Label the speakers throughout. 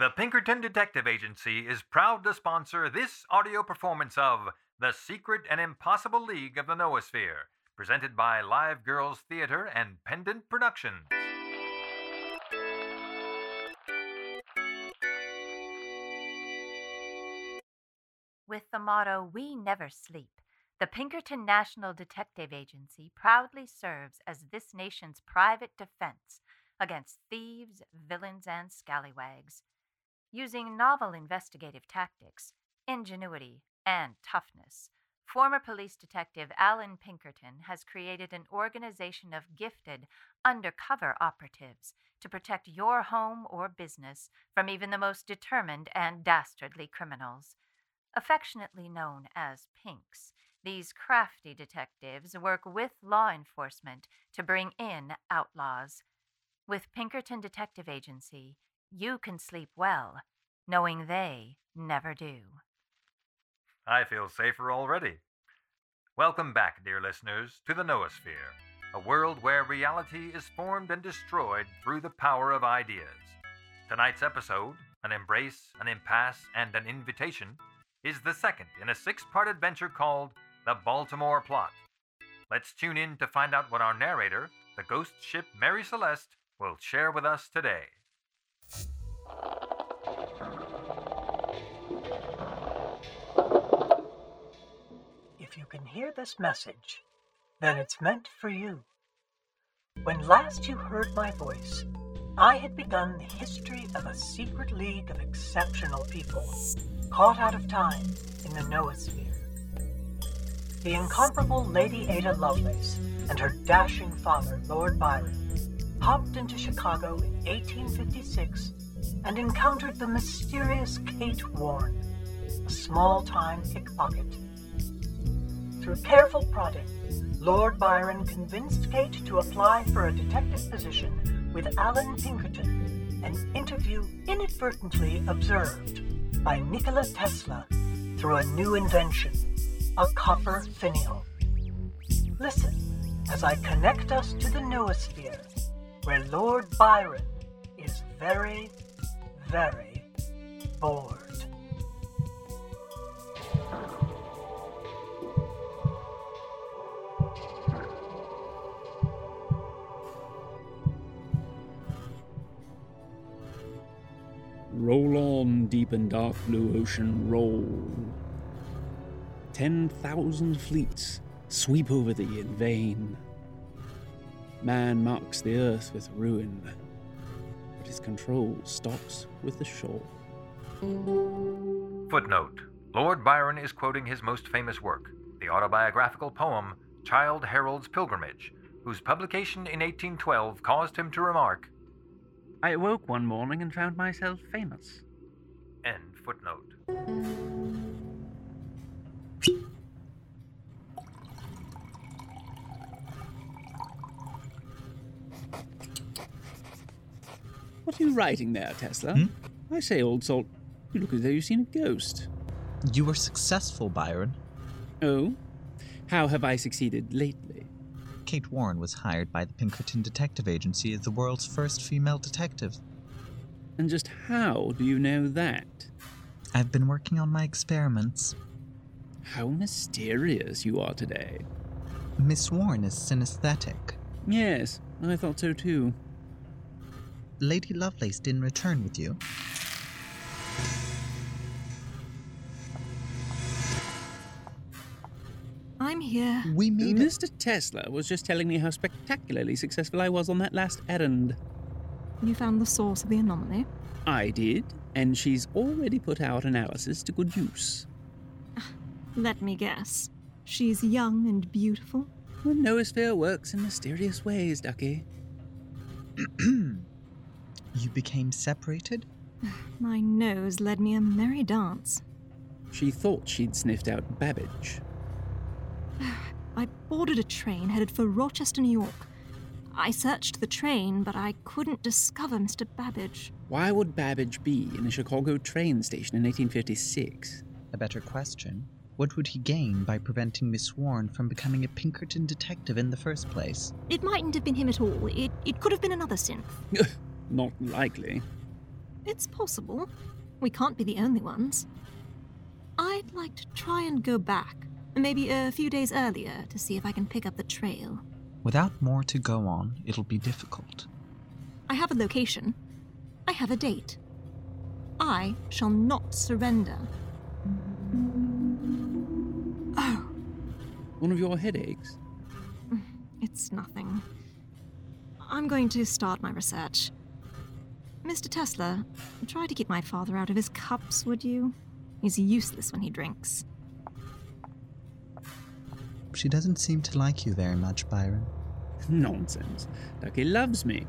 Speaker 1: The Pinkerton Detective Agency is proud to sponsor this audio performance of The Secret and Impossible League of the Noosphere, presented by Live Girls Theater and Pendant Productions.
Speaker 2: With the motto, We Never Sleep, the Pinkerton National Detective Agency proudly serves as this nation's private defense against thieves, villains, and scallywags. Using novel investigative tactics, ingenuity, and toughness, former police detective Allan Pinkerton has created an organization of gifted, undercover operatives to protect your home or business from even the most determined and dastardly criminals. Affectionately known as Pinks, these crafty detectives work with law enforcement to bring in outlaws. With Pinkerton Detective Agency, you can sleep well, knowing they never do.
Speaker 1: I feel safer already. Welcome back, dear listeners, to the Noosphere, a world where reality is formed and destroyed through the power of ideas. Tonight's episode, An Embrace, an Impasse, and an Invitation, is the second in a six part adventure called The Baltimore Plot. Let's tune in to find out what our narrator, the ghost ship Mary Celeste, will share with us today.
Speaker 3: If you can hear this message, then it's meant for you. When last you heard my voice, I had begun the history of a secret league of exceptional people, caught out of time in the noosphere. The incomparable Lady Ada Lovelace and her dashing father, Lord Byron, popped into Chicago in 1856 and encountered the mysterious Kate Warne, a small time pickpocket. Through careful prodding, Lord Byron convinced Kate to apply for a detective position with Allan Pinkerton, an interview inadvertently observed by Nikola Tesla through a new invention, a copper finial. Listen as I connect us to the noosphere, where Lord Byron is very, very bored.
Speaker 4: Roll on, deep and dark blue ocean, roll. Ten thousand fleets sweep over thee in vain. Man marks the earth with ruin, but his control stops with the shore.
Speaker 1: Footnote Lord Byron is quoting his most famous work, the autobiographical poem Childe Harold's Pilgrimage, whose publication in 1812 caused him to remark
Speaker 5: I awoke one morning and found myself famous.
Speaker 1: End footnote.
Speaker 4: What are you writing there, Tesla?
Speaker 6: Hmm?
Speaker 4: I say, old salt, you look as though you've seen a ghost.
Speaker 6: You were successful, Byron.
Speaker 4: Oh? How have I succeeded lately?
Speaker 6: Kate Warne was hired by the Pinkerton Detective Agency as the world's first female detective.
Speaker 4: And just how do you know that?
Speaker 6: I've been working on my experiments.
Speaker 4: How mysterious you are today.
Speaker 6: Miss Warne is synesthetic.
Speaker 4: Yes, I thought so too.
Speaker 6: Lady Lovelace didn't return with you.
Speaker 7: I'm here.
Speaker 6: We made it.
Speaker 4: Mr. Tesla was just telling me how spectacularly successful I was on that last errand.
Speaker 7: You found the source of the anomaly.
Speaker 4: I did, and she's already put our analysis to good use.
Speaker 7: Let me guess. She's young and beautiful.
Speaker 4: The noosphere works in mysterious ways, Ducky.
Speaker 6: You became separated?
Speaker 7: My nose led me a merry dance.
Speaker 4: She thought she'd sniffed out Babbage.
Speaker 7: I boarded a train headed for Rochester, New York. I searched the train, but I couldn't discover Mr. Babbage.
Speaker 4: Why would Babbage be in a Chicago train station in 1856?
Speaker 6: A better question. What would he gain by preventing Miss Warne from becoming a Pinkerton detective in the first place?
Speaker 7: It mightn't have been him at all. It, it could have been another synth.
Speaker 4: Not likely.
Speaker 7: It's possible. We can't be the only ones. I'd like to try and go back, maybe a few days earlier, to see if I can pick up the trail.
Speaker 6: Without more to go on, it'll be difficult.
Speaker 7: I have a location. I have a date. I shall not surrender.
Speaker 4: One of your headaches?
Speaker 7: it's nothing. I'm going to start my research. Mr. Tesla, try to keep my father out of his cups, would you? He's useless when he drinks.
Speaker 6: She doesn't seem to like you very much, Byron.
Speaker 4: Nonsense. Ducky loves me.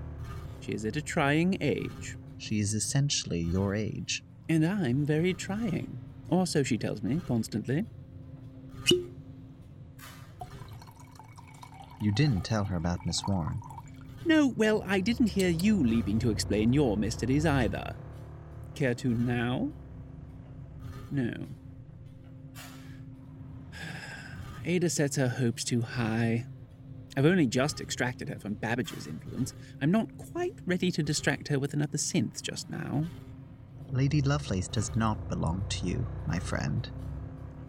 Speaker 4: She is at a trying age.
Speaker 6: She is essentially your age.
Speaker 4: And I'm very trying. Or so she tells me constantly.
Speaker 6: You didn't tell her about Miss Warne.
Speaker 4: No, well, I didn't hear you leaping to explain your mysteries either. Care to now? No. Ada sets her hopes too high. I've only just extracted her from Babbage's influence. I'm not quite ready to distract her with another synth just now.
Speaker 6: Lady Lovelace does not belong to you, my friend.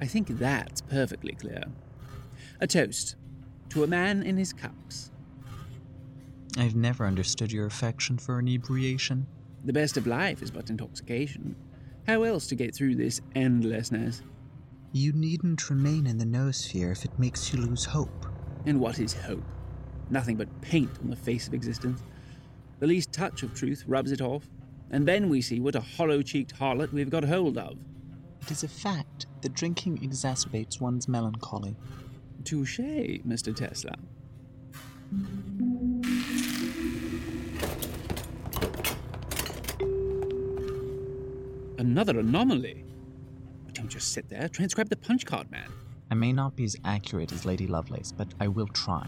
Speaker 4: I think that's perfectly clear. A toast to a man in his cups.
Speaker 6: I've never understood your affection for inebriation.
Speaker 4: The best of life is but intoxication. How else to get through this endlessness?
Speaker 6: You needn't remain in the noosphere if it makes you lose hope.
Speaker 4: And what is hope? Nothing but paint on the face of existence. The least touch of truth rubs it off, and then we see what a hollow cheeked harlot we've got hold of.
Speaker 6: It is a fact that drinking exacerbates one's melancholy.
Speaker 4: Touche, Mr. Tesla. Another anomaly. Don't just sit there. Transcribe the punch card, man.
Speaker 6: I may not be as accurate as Lady Lovelace, but I will try.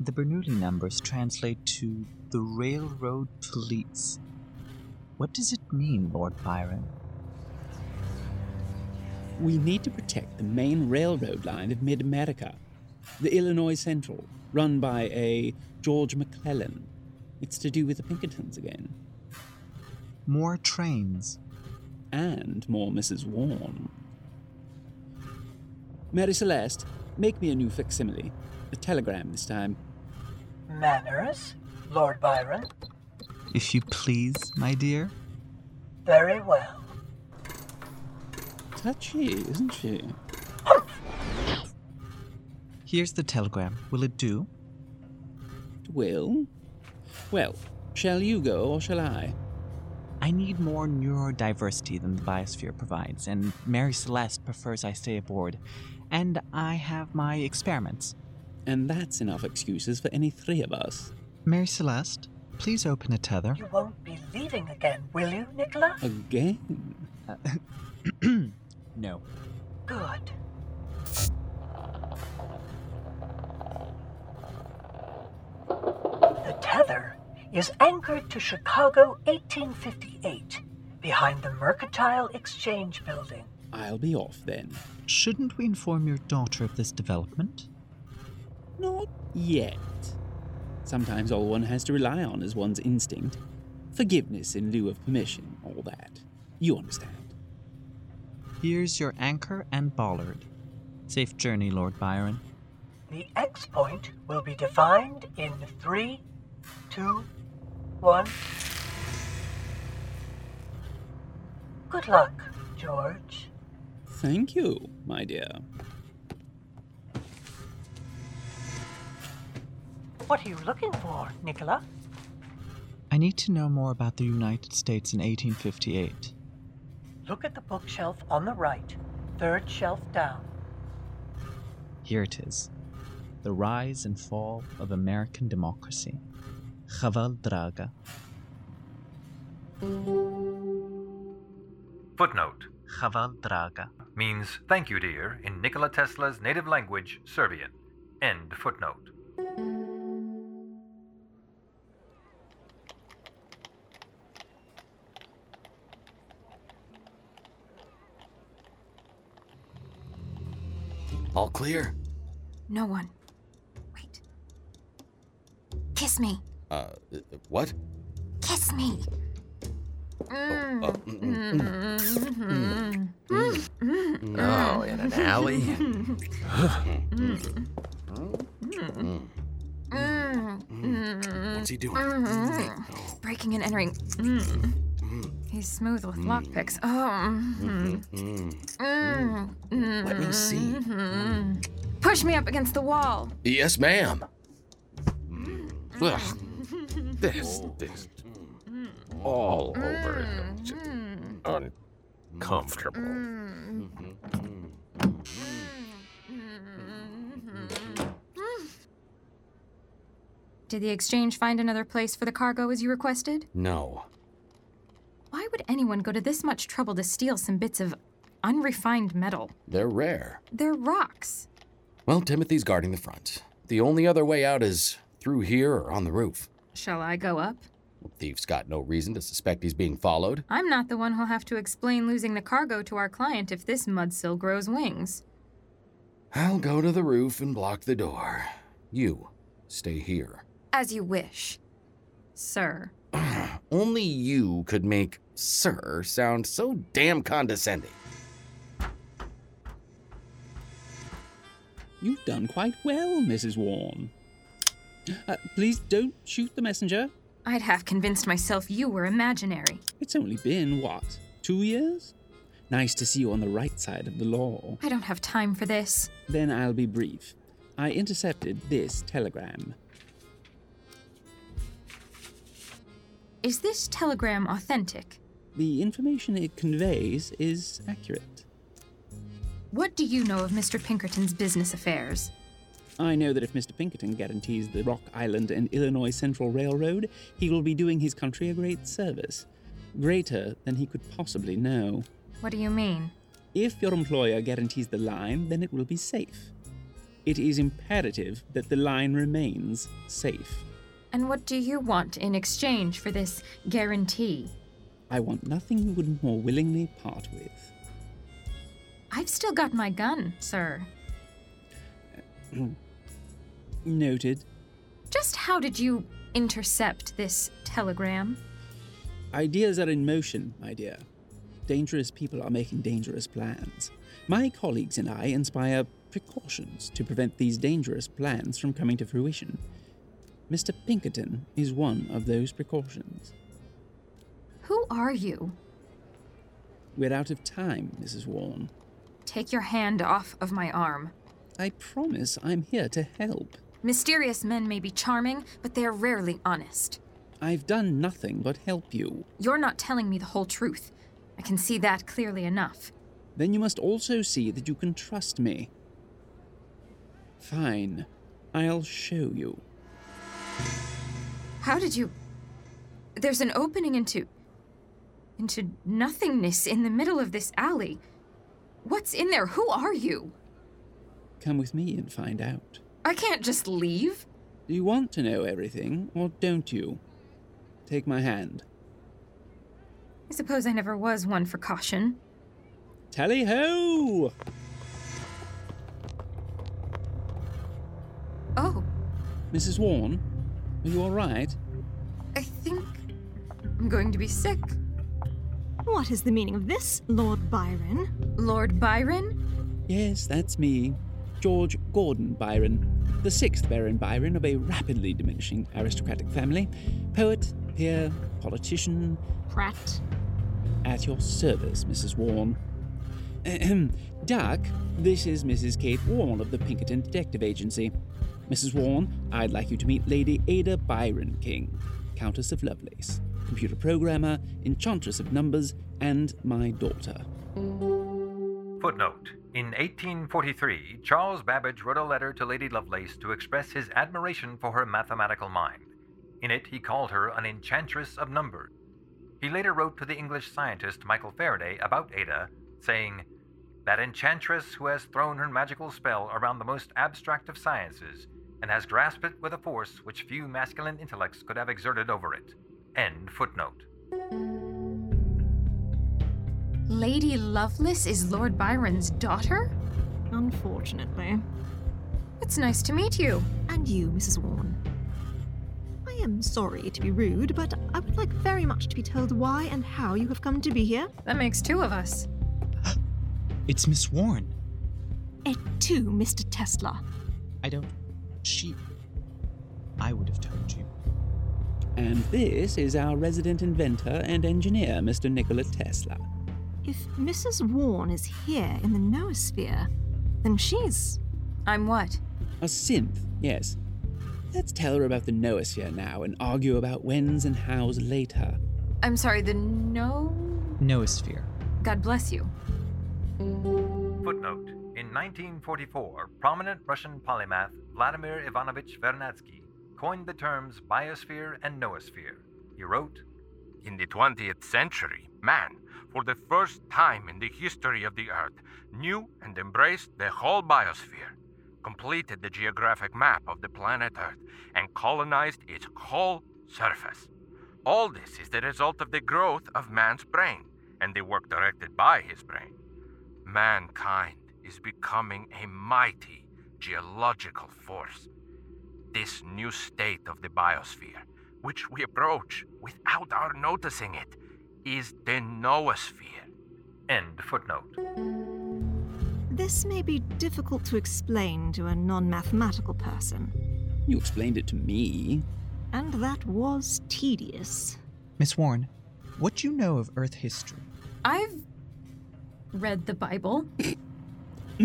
Speaker 6: The Bernoulli numbers translate to the Railroad Police. What does it mean, Lord Byron?
Speaker 4: We need to protect the main railroad line of Mid America, the Illinois Central, run by a George McClellan. It's to do with the Pinkertons again.
Speaker 6: More trains.
Speaker 4: And more Mrs. Warne. Mary Celeste, make me a new facsimile. A telegram this time.
Speaker 3: Manners, Lord Byron?
Speaker 6: If you please, my dear.
Speaker 3: Very well.
Speaker 4: Touchy, isn't she?
Speaker 6: Here's the telegram. Will it do?
Speaker 4: It will? Well, shall you go or shall I?
Speaker 6: I need more neurodiversity than the biosphere provides, and Mary Celeste prefers I stay aboard. And I have my experiments.
Speaker 4: And that's enough excuses for any three of us.
Speaker 6: Mary Celeste, please open a tether.
Speaker 3: You won't be leaving again, will you, Nikola?
Speaker 4: Again?
Speaker 6: No.
Speaker 3: Good. The tether is anchored to Chicago 1858 behind the Mercantile Exchange Building.
Speaker 4: I'll be off then.
Speaker 6: Shouldn't we inform your daughter of this development?
Speaker 4: Not yet. Sometimes all one has to rely on is one's instinct. Forgiveness in lieu of permission, all that. You understand.
Speaker 6: Here's your anchor and bollard. Safe journey, Lord Byron.
Speaker 3: The X point will be defined in three, two, one. Good luck, George.
Speaker 4: Thank you, my dear.
Speaker 3: What are you looking for, Nikola?
Speaker 6: I need to know more about the United States in 1858.
Speaker 3: Look at the bookshelf on the right, third shelf down.
Speaker 6: Here it is The Rise and Fall of American Democracy. Hvala draga.
Speaker 1: Footnote
Speaker 6: Hvala draga.
Speaker 1: means thank you, dear, in Nikola Tesla's native language, Serbian. End footnote.
Speaker 8: All clear?
Speaker 9: No one. Wait. Kiss me.
Speaker 8: Uh, what?
Speaker 9: Kiss me.
Speaker 8: Uh, mm, mm, mm. No, in an alley? What's he doing?
Speaker 9: Breaking and entering. Mm. He's smooth with mm. lockpicks. Oh. mm.
Speaker 8: Let me see. Mm-hmm.
Speaker 9: Push me up against the wall.
Speaker 8: Yes, ma'am. Ugh. This, this, all over. Just uncomfortable.
Speaker 9: Did the exchange find another place for the cargo as you requested?
Speaker 8: No.
Speaker 9: Why would anyone go to this much trouble to steal some bits of unrefined metal?
Speaker 8: They're rare.
Speaker 9: They're rocks.
Speaker 8: Well, Timothy's guarding the front. The only other way out is through here or on the roof.
Speaker 9: Shall I go up?
Speaker 8: Thief's got no reason to suspect he's being followed.
Speaker 9: I'm not the one who'll have to explain losing the cargo to our client if this mudsill grows wings.
Speaker 8: I'll go to the roof and block the door. You stay here.
Speaker 9: As you wish. Sir.
Speaker 8: Only you could make sir sound so damn condescending.
Speaker 4: You've done quite well, Mrs. Warne. Uh, please don't shoot the messenger.
Speaker 9: I'd half convinced myself you were imaginary.
Speaker 4: It's only been, what, two years? Nice to see you on the right side of the law.
Speaker 9: I don't have time for this.
Speaker 4: Then I'll be brief. I intercepted this telegram.
Speaker 9: Is this telegram authentic?
Speaker 4: The information it conveys is accurate.
Speaker 9: What do you know of Mr. Pinkerton's business affairs?
Speaker 4: I know that if Mr. Pinkerton guarantees the Rock Island and Illinois Central Railroad, he will be doing his country a great service. Greater than he could possibly know.
Speaker 9: What do you mean?
Speaker 4: If your employer guarantees the line, then it will be safe. It is imperative that the line remains safe.
Speaker 9: And what do you want in exchange for this guarantee?
Speaker 4: I want nothing you would more willingly part with.
Speaker 9: I've still got my gun, sir.
Speaker 4: Noted.
Speaker 9: Just how did you intercept this telegram?
Speaker 4: Ideas are in motion, my dear. Dangerous people are making dangerous plans. My colleagues and I inspire precautions to prevent these dangerous plans from coming to fruition. Mr. Pinkerton is one of those precautions.
Speaker 9: Who are you?
Speaker 4: We're out of time, Mrs. Warne.
Speaker 9: Take your hand off of my arm.
Speaker 4: I promise I'm here to help.
Speaker 9: Mysterious men may be charming, but they're rarely honest.
Speaker 4: I've done nothing but help you.
Speaker 9: You're not telling me the whole truth. I can see that clearly enough.
Speaker 4: Then you must also see that you can trust me. Fine. I'll show you.
Speaker 9: How did you. There's an opening into. Into nothingness in the middle of this alley. What's in there? Who are you?
Speaker 4: Come with me and find out.
Speaker 9: I can't just leave.
Speaker 4: Do you want to know everything, or don't you? Take my hand.
Speaker 9: I suppose I never was one for caution.
Speaker 4: Tally ho!
Speaker 9: Oh,
Speaker 4: Mrs. Warne, are you all right?
Speaker 9: I think I'm going to be sick.
Speaker 7: What is the meaning of this, Lord Byron?
Speaker 9: Lord Byron?
Speaker 4: Yes, that's me. George Gordon Byron, the sixth Baron Byron of a rapidly diminishing aristocratic family. Poet, peer, politician.
Speaker 7: Pratt.
Speaker 4: At your service, Mrs. Warne. Ahem. Duck, this is Mrs. Kate Warne of the Pinkerton Detective Agency. Mrs. Warne, I'd like you to meet Lady Ada Byron King, Countess of Lovelace, computer programmer, enchantress of numbers, and my daughter.
Speaker 1: Footnote In 1843, Charles Babbage wrote a letter to Lady Lovelace to express his admiration for her mathematical mind. In it, he called her an enchantress of numbers. He later wrote to the English scientist Michael Faraday about Ada, saying, That enchantress who has thrown her magical spell around the most abstract of sciences, and has grasped it with a force which few masculine intellects could have exerted over it. End footnote.
Speaker 9: Lady Lovelace is Lord Byron's daughter?
Speaker 7: Unfortunately.
Speaker 9: It's nice to meet you.
Speaker 7: And you, Mrs. Warne. I am sorry to be rude, but I would like very much to be told why and how you have come to be here.
Speaker 9: That makes two of us.
Speaker 6: It's Miss Warne.
Speaker 7: Et tu, Mr. Tesla.
Speaker 6: I don't. She. I would have told you.
Speaker 4: And this is our resident inventor and engineer, Mr. Nikola Tesla.
Speaker 7: If Mrs. Warne is here in the noosphere, then she's.
Speaker 9: I'm what?
Speaker 4: A synth, yes. Let's tell her about the noosphere now and argue about whens and hows later.
Speaker 9: I'm sorry, the no.
Speaker 6: Noosphere.
Speaker 9: God bless you.
Speaker 1: Footnote In 1944, prominent Russian polymath Vladimir Ivanovich Vernadsky coined the terms biosphere and noosphere. He wrote
Speaker 10: In the 20th century, man, for the first time in the history of the Earth, knew and embraced the whole biosphere, completed the geographic map of the planet Earth, and colonized its whole surface. All this is the result of the growth of man's brain and the work directed by his brain. Mankind is becoming a mighty geological force. This new state of the biosphere, which we approach without our noticing it, is the noosphere.
Speaker 1: End footnote.
Speaker 7: This may be difficult to explain to a non mathematical person,
Speaker 4: You explained it to me.
Speaker 7: and that was tedious.
Speaker 6: Miss Warne, what do you know of Earth history?
Speaker 9: I've read the Bible.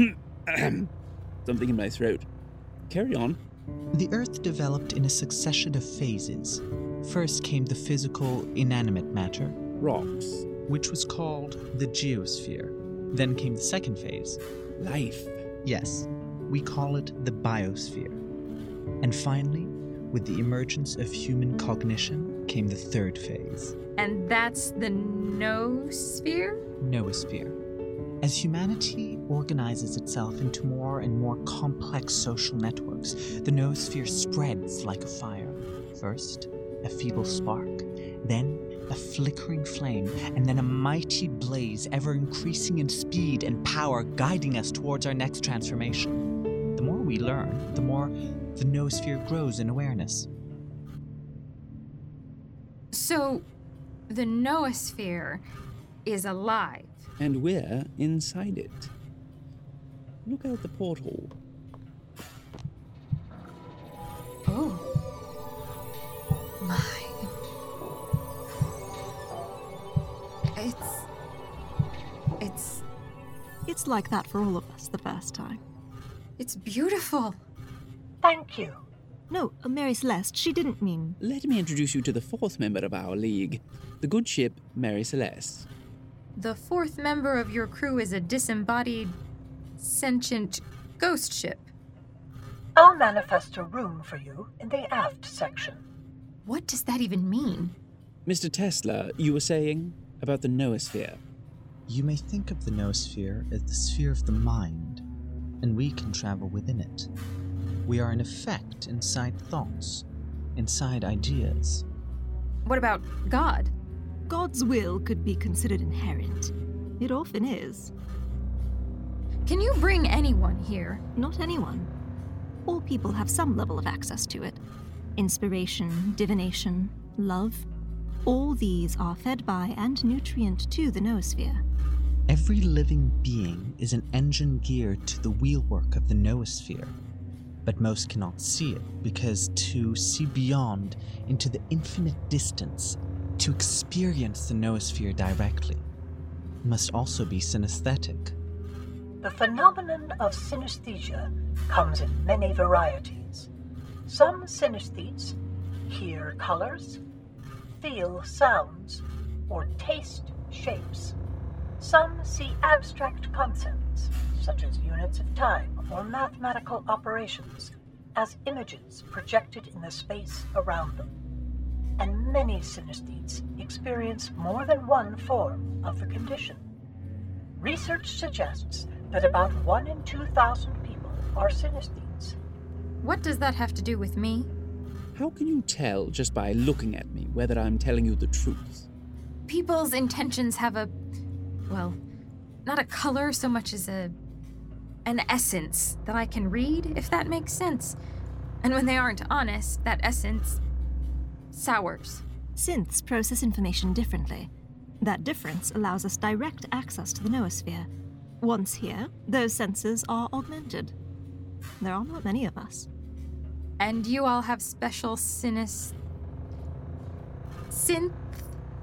Speaker 4: Something in my throat. Carry on.
Speaker 6: The Earth developed in a succession of phases. First came the physical, inanimate matter,
Speaker 4: Rocks.
Speaker 6: which was called the geosphere. Then came the second phase.
Speaker 4: Life.
Speaker 6: Yes, we call it the biosphere. And finally, with the emergence of human cognition, came the third phase,
Speaker 9: And that's the noosphere?
Speaker 6: noosphere. As humanity organizes itself into more and more complex social networks, the noosphere spreads like a fire. First, a feeble spark, then a flickering flame, and then a mighty blaze, ever increasing in speed and power, guiding us towards our next transformation. The more we learn, the more the noosphere grows in awareness.
Speaker 9: So, the noosphere is alive.
Speaker 4: And we're inside it. Look out the porthole.
Speaker 9: Oh. My. It's. It's.
Speaker 7: It's like that for all of us the first time.
Speaker 9: It's beautiful.
Speaker 3: Thank you.
Speaker 7: No, Mary Celeste, she didn't mean.
Speaker 4: Let me introduce you to the fourth member of our league, the good ship Mary Celeste.
Speaker 9: The fourth member of your crew is a disembodied, sentient ghost ship.
Speaker 3: I'll manifest a room for you in the aft section.
Speaker 9: What does that even mean?
Speaker 4: Mr. Tesla, you were saying about the noosphere.
Speaker 6: You may think of the noosphere as the sphere of the mind, and we can travel within it. We are in effect inside thoughts, inside ideas.
Speaker 9: What about God?
Speaker 7: God's will could be considered inherent. It often is.
Speaker 9: Can you bring anyone here?
Speaker 7: Not anyone. All people have some level of access to it. Inspiration, divination, love. All these are fed by and nutrient to the noosphere.
Speaker 6: Every living being is an engine geared to the wheelwork of the noosphere. But most cannot see it because to see beyond into the infinite distance, to experience the noosphere directly, must also be synesthetic.
Speaker 3: The phenomenon of synesthesia comes in many varieties. Some synesthetes hear colors, feel sounds, or taste shapes. Some see abstract concepts, such as units of time or mathematical operations, as images projected in the space around them. And many synesthetes experience more than one form of the condition. Research suggests that about 1 in 2,000 people are synesthetes.
Speaker 9: What does that have to do with me?
Speaker 4: How can you tell just by looking at me whether I'm telling you the truth?
Speaker 9: People's intentions have a. well, not a color so much as a. an essence that I can read, if that makes sense. And when they aren't honest, that essence sours.
Speaker 7: Synths process information differently. That difference allows us direct access to the noosphere. Once here, those senses are augmented. There are not many of us.
Speaker 9: And you all have special sinis. synth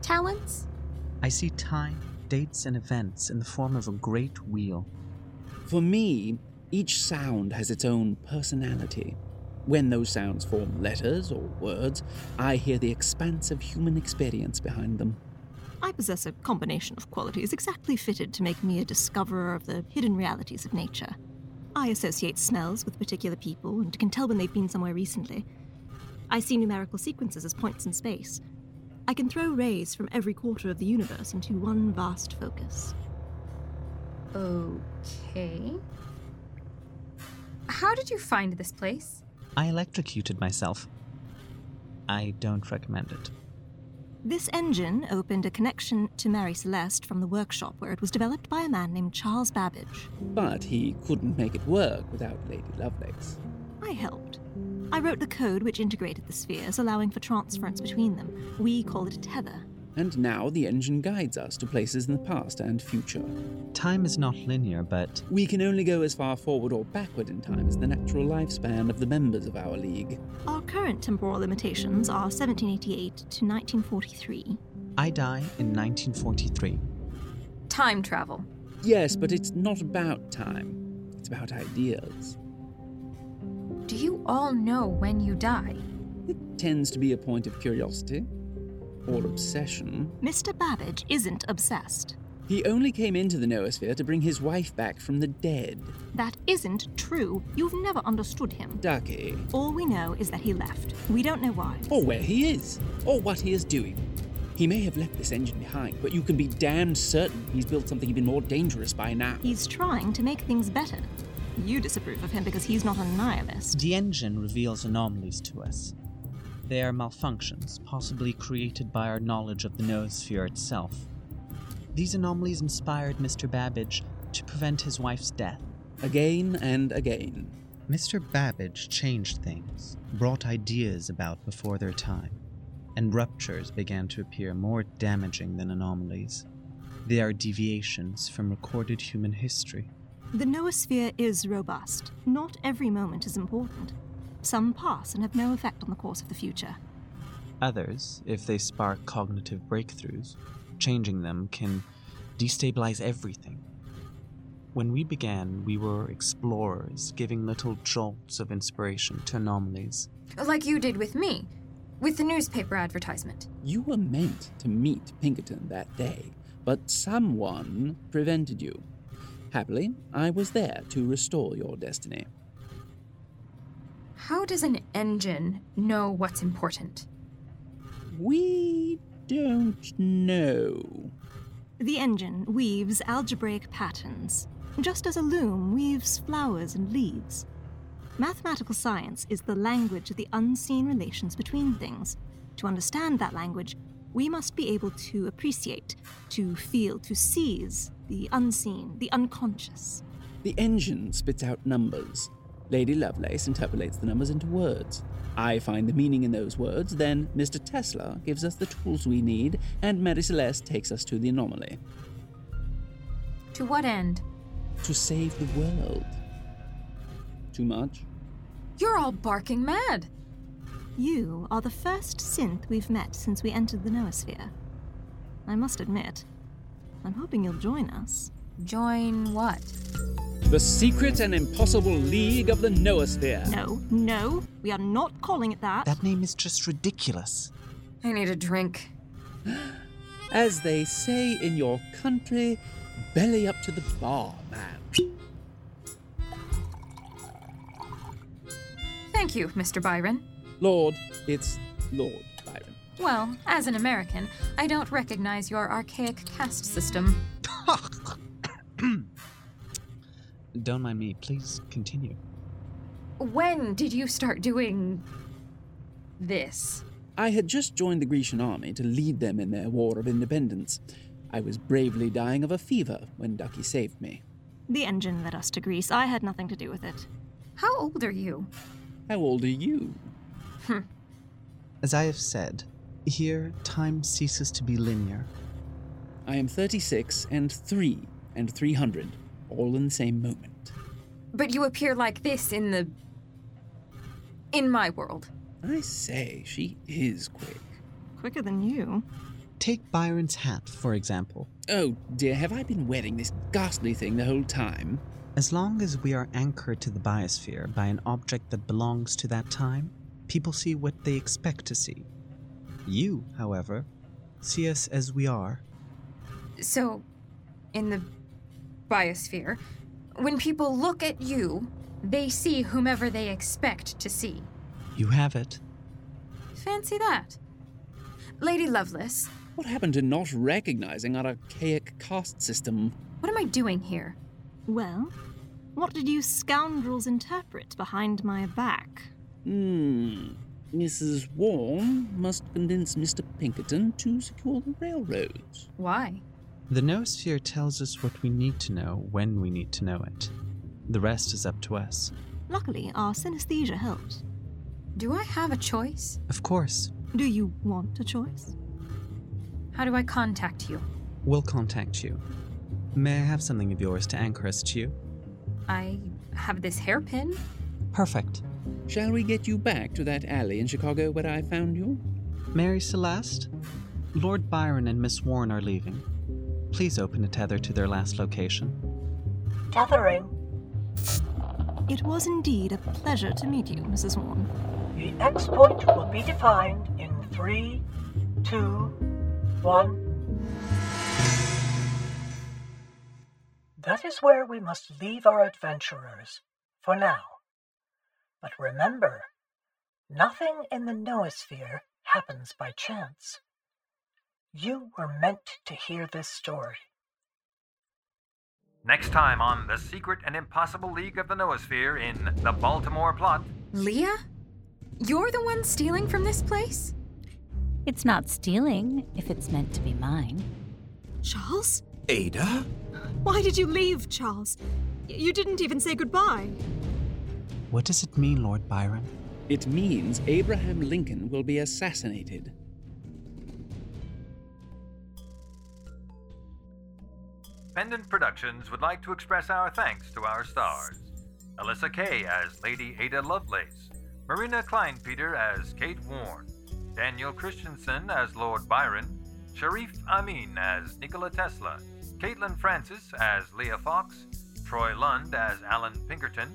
Speaker 9: talents?
Speaker 6: I see time, dates, and events in the form of a great wheel.
Speaker 4: For me, each sound has its own personality. When those sounds form letters or words, I hear the expansive human experience behind them.
Speaker 7: I possess a combination of qualities exactly fitted to make me a discoverer of the hidden realities of nature. I associate smells with particular people and can tell when they've been somewhere recently. I see numerical sequences as points in space. I can throw rays from every quarter of the universe into one vast focus.
Speaker 9: Okay. How did you find this place?
Speaker 6: I electrocuted myself. I don't recommend it.
Speaker 7: This engine opened a connection to Mary Celeste from the workshop where it was developed by a man named Charles Babbage.
Speaker 4: But he couldn't make it work without Lady Lovelace.
Speaker 7: I helped. I wrote the code which integrated the spheres, allowing for transference between them. We call it a tether.
Speaker 4: And now the engine guides us to places in the past and future.
Speaker 6: Time is not linear, but
Speaker 4: We can only go as far forward or backward in time as the natural lifespan of the members of our league.
Speaker 7: Our current temporal limitations are 1788 to 1943.
Speaker 6: I die in 1943.
Speaker 9: Time travel.
Speaker 4: Yes, but it's not about time, it's about ideas.
Speaker 9: Do you all know when you die?
Speaker 4: It tends to be a point of curiosity or obsession.
Speaker 7: Mr. Babbage isn't obsessed.
Speaker 4: He only came into the noosphere to bring his wife back from the dead.
Speaker 7: That isn't true. You've never understood him.
Speaker 4: Ducky.
Speaker 7: All we know is that he left. We don't know why.
Speaker 4: Or where he is, or what he is doing. He may have left this engine behind, but you can be damned certain he's built something even more dangerous by now.
Speaker 7: He's trying to make things better. You disapprove of him because he's not a nihilist.
Speaker 6: The engine reveals anomalies to us. They are malfunctions, possibly created by our knowledge of the noosphere itself. These anomalies inspired Mr. Babbage to prevent his wife's death.
Speaker 4: Again and again.
Speaker 6: Mr. Babbage changed things, brought ideas about before their time, and ruptures began to appear more damaging than anomalies. They are deviations from recorded human history.
Speaker 7: The noosphere is robust. Not every moment is important. Some pass and have no effect on the course of the future.
Speaker 6: Others, if they spark cognitive breakthroughs, changing them can destabilize everything. When we began, we were explorers, giving little jolts of inspiration to anomalies.
Speaker 9: Like you did with me, with the newspaper advertisement.
Speaker 4: You were meant to meet Pinkerton that day, but someone prevented you. Happily, I was there to restore your destiny.
Speaker 9: How does an engine know what's important?
Speaker 4: We don't know.
Speaker 7: The engine weaves algebraic patterns, just as a loom weaves flowers and leaves. Mathematical science is the language of the unseen relations between things. To understand that language, we must be able to appreciate, to feel, to seize the unseen, the unconscious.
Speaker 4: The engine spits out numbers. Lady Lovelace interpolates the numbers into words. I find the meaning in those words, then Mr. Tesla gives us the tools we need, and Mary Celeste takes us to the anomaly.
Speaker 9: To what end?
Speaker 4: To save the world. Too much?
Speaker 9: You're all barking mad.
Speaker 7: You are the first synth we've met since we entered the noosphere. I must admit, I'm hoping you'll join us.
Speaker 9: Join what?
Speaker 4: The secret and impossible league of the noosphere.
Speaker 7: No, no, we are not calling it that.
Speaker 6: That name is just ridiculous.
Speaker 9: I need a drink.
Speaker 4: As they say in your country, belly up to the bar, man.
Speaker 9: Thank you, Mr. Byron.
Speaker 4: Lord, it's Lord Byron.
Speaker 9: Well, as an American, I don't recognize your archaic caste system.
Speaker 6: Don't mind me, please continue.
Speaker 9: When did you start doing this?
Speaker 4: I had just joined the Grecian army to lead them in their war of independence. I was bravely dying of a fever when Ducky saved me.
Speaker 7: The engine led us to Greece. I had nothing to do with it.
Speaker 9: How old are you?
Speaker 4: How old are you? Hmm.
Speaker 6: As I have said, here time ceases to be linear.
Speaker 4: I am 36 and 3 and 300, all in the same moment.
Speaker 9: But you appear like this in the. in my world.
Speaker 4: I say, she is quick.
Speaker 7: Quicker than you.
Speaker 6: Take Byron's hat, for example.
Speaker 4: Oh dear, have I been wearing this ghastly thing the whole time?
Speaker 6: As long as we are anchored to the biosphere by an object that belongs to that time, people see what they expect to see. You, however, see us as we are.
Speaker 9: So, in the biosphere, when people look at you, they see whomever they expect to see.
Speaker 6: You have it.
Speaker 9: Fancy that. Lady Lovelace,
Speaker 4: What happened to not recognizing our archaic caste system?
Speaker 9: what am I doing here?
Speaker 7: Well, what did you scoundrels interpret behind my back?
Speaker 4: Hmm. Mrs. Warne must convince Mr. Pinkerton to secure the railroads.
Speaker 9: Why?
Speaker 6: The noosphere tells us what we need to know when we need to know it. The rest is up to us.
Speaker 7: Luckily, our synesthesia helps.
Speaker 9: Do I have a choice?
Speaker 6: Of course,
Speaker 7: Do you want a choice?
Speaker 9: How do I contact you?
Speaker 6: we'll contact you. May I have something of yours to anchor us to you?
Speaker 9: I have this hairpin.
Speaker 6: Perfect.
Speaker 4: Shall we get you back to that alley in Chicago where I found you?
Speaker 6: Mary Celeste, Lord Byron and Miss Warne are leaving. Please open a tether to their last location.
Speaker 3: Tethering.
Speaker 7: It was indeed a pleasure to meet you, Mrs. Warne.
Speaker 3: The X point will be defined in three, two, one. That is where we must leave our adventurers for now. But remember, nothing in the noosphere happens by chance. You were meant to hear this story.
Speaker 1: Next time on The Secret and Impossible League of the Noosphere in The Baltimore Plot.
Speaker 9: Leah? You're the one stealing from this place?
Speaker 2: It's not stealing if it's meant to be mine.
Speaker 7: Charles?
Speaker 8: Ada?
Speaker 7: Why did you leave, Charles? Y- You didn't even say goodbye.
Speaker 6: What does it mean, Lord Byron?
Speaker 4: It means Abraham Lincoln will be assassinated.
Speaker 1: Pendant Productions would like to express our thanks to our stars Alyssa Kay as Lady Ada Lovelace, Marina Kleinpeter as Kate Warne, Daniel Christensen as Lord Byron, Sharif Amin as Nikola Tesla, Caitlin Francis as Leah Fox, Troy Lund as Allan Pinkerton,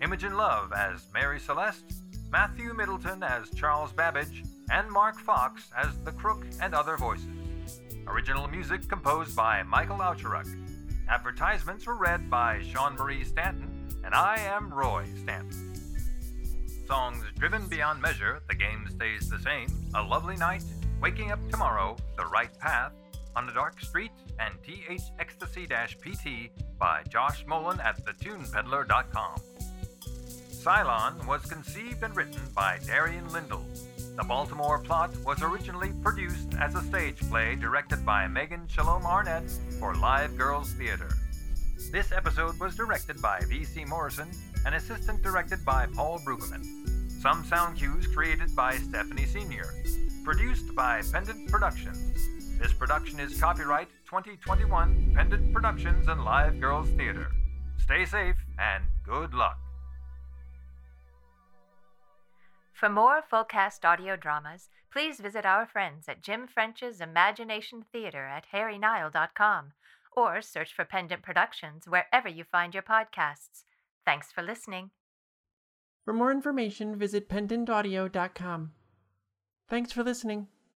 Speaker 1: Imogen Love as Mary Celeste, Matthew Middleton as Charles Babbage, and Mark Fox as the Crook and other voices. Original music composed by Michael Aucheruk. Advertisements were read by Sean Marie Stanton, and I am Roy Stanton. Songs Driven Beyond Measure, The Game Stays the Same, A Lovely Night, Waking Up Tomorrow, The Right Path, On a Dark Street, and TH Ecstasy PT by Josh Mullen at thetunepeddler.com. Cylon was conceived and written by Darian Lindell. The Baltimore plot was originally produced as a stage play directed by Megan Shalom Arnett for Live Girls Theater. This episode was directed by V.C. Morrison and assistant directed by Paul Brueggemann. Some sound cues created by Stephanie Senior. Produced by Pendant Productions. This production is copyright 2021 Pendant Productions and Live Girls Theater. Stay safe and good luck.
Speaker 2: For more full cast audio dramas, please visit our friends at Jim French's Imagination Theater at harrynile.com or search for Pendant Productions wherever you find your podcasts. Thanks for listening.
Speaker 11: For more information, visit pendantaudio.com. Thanks for listening.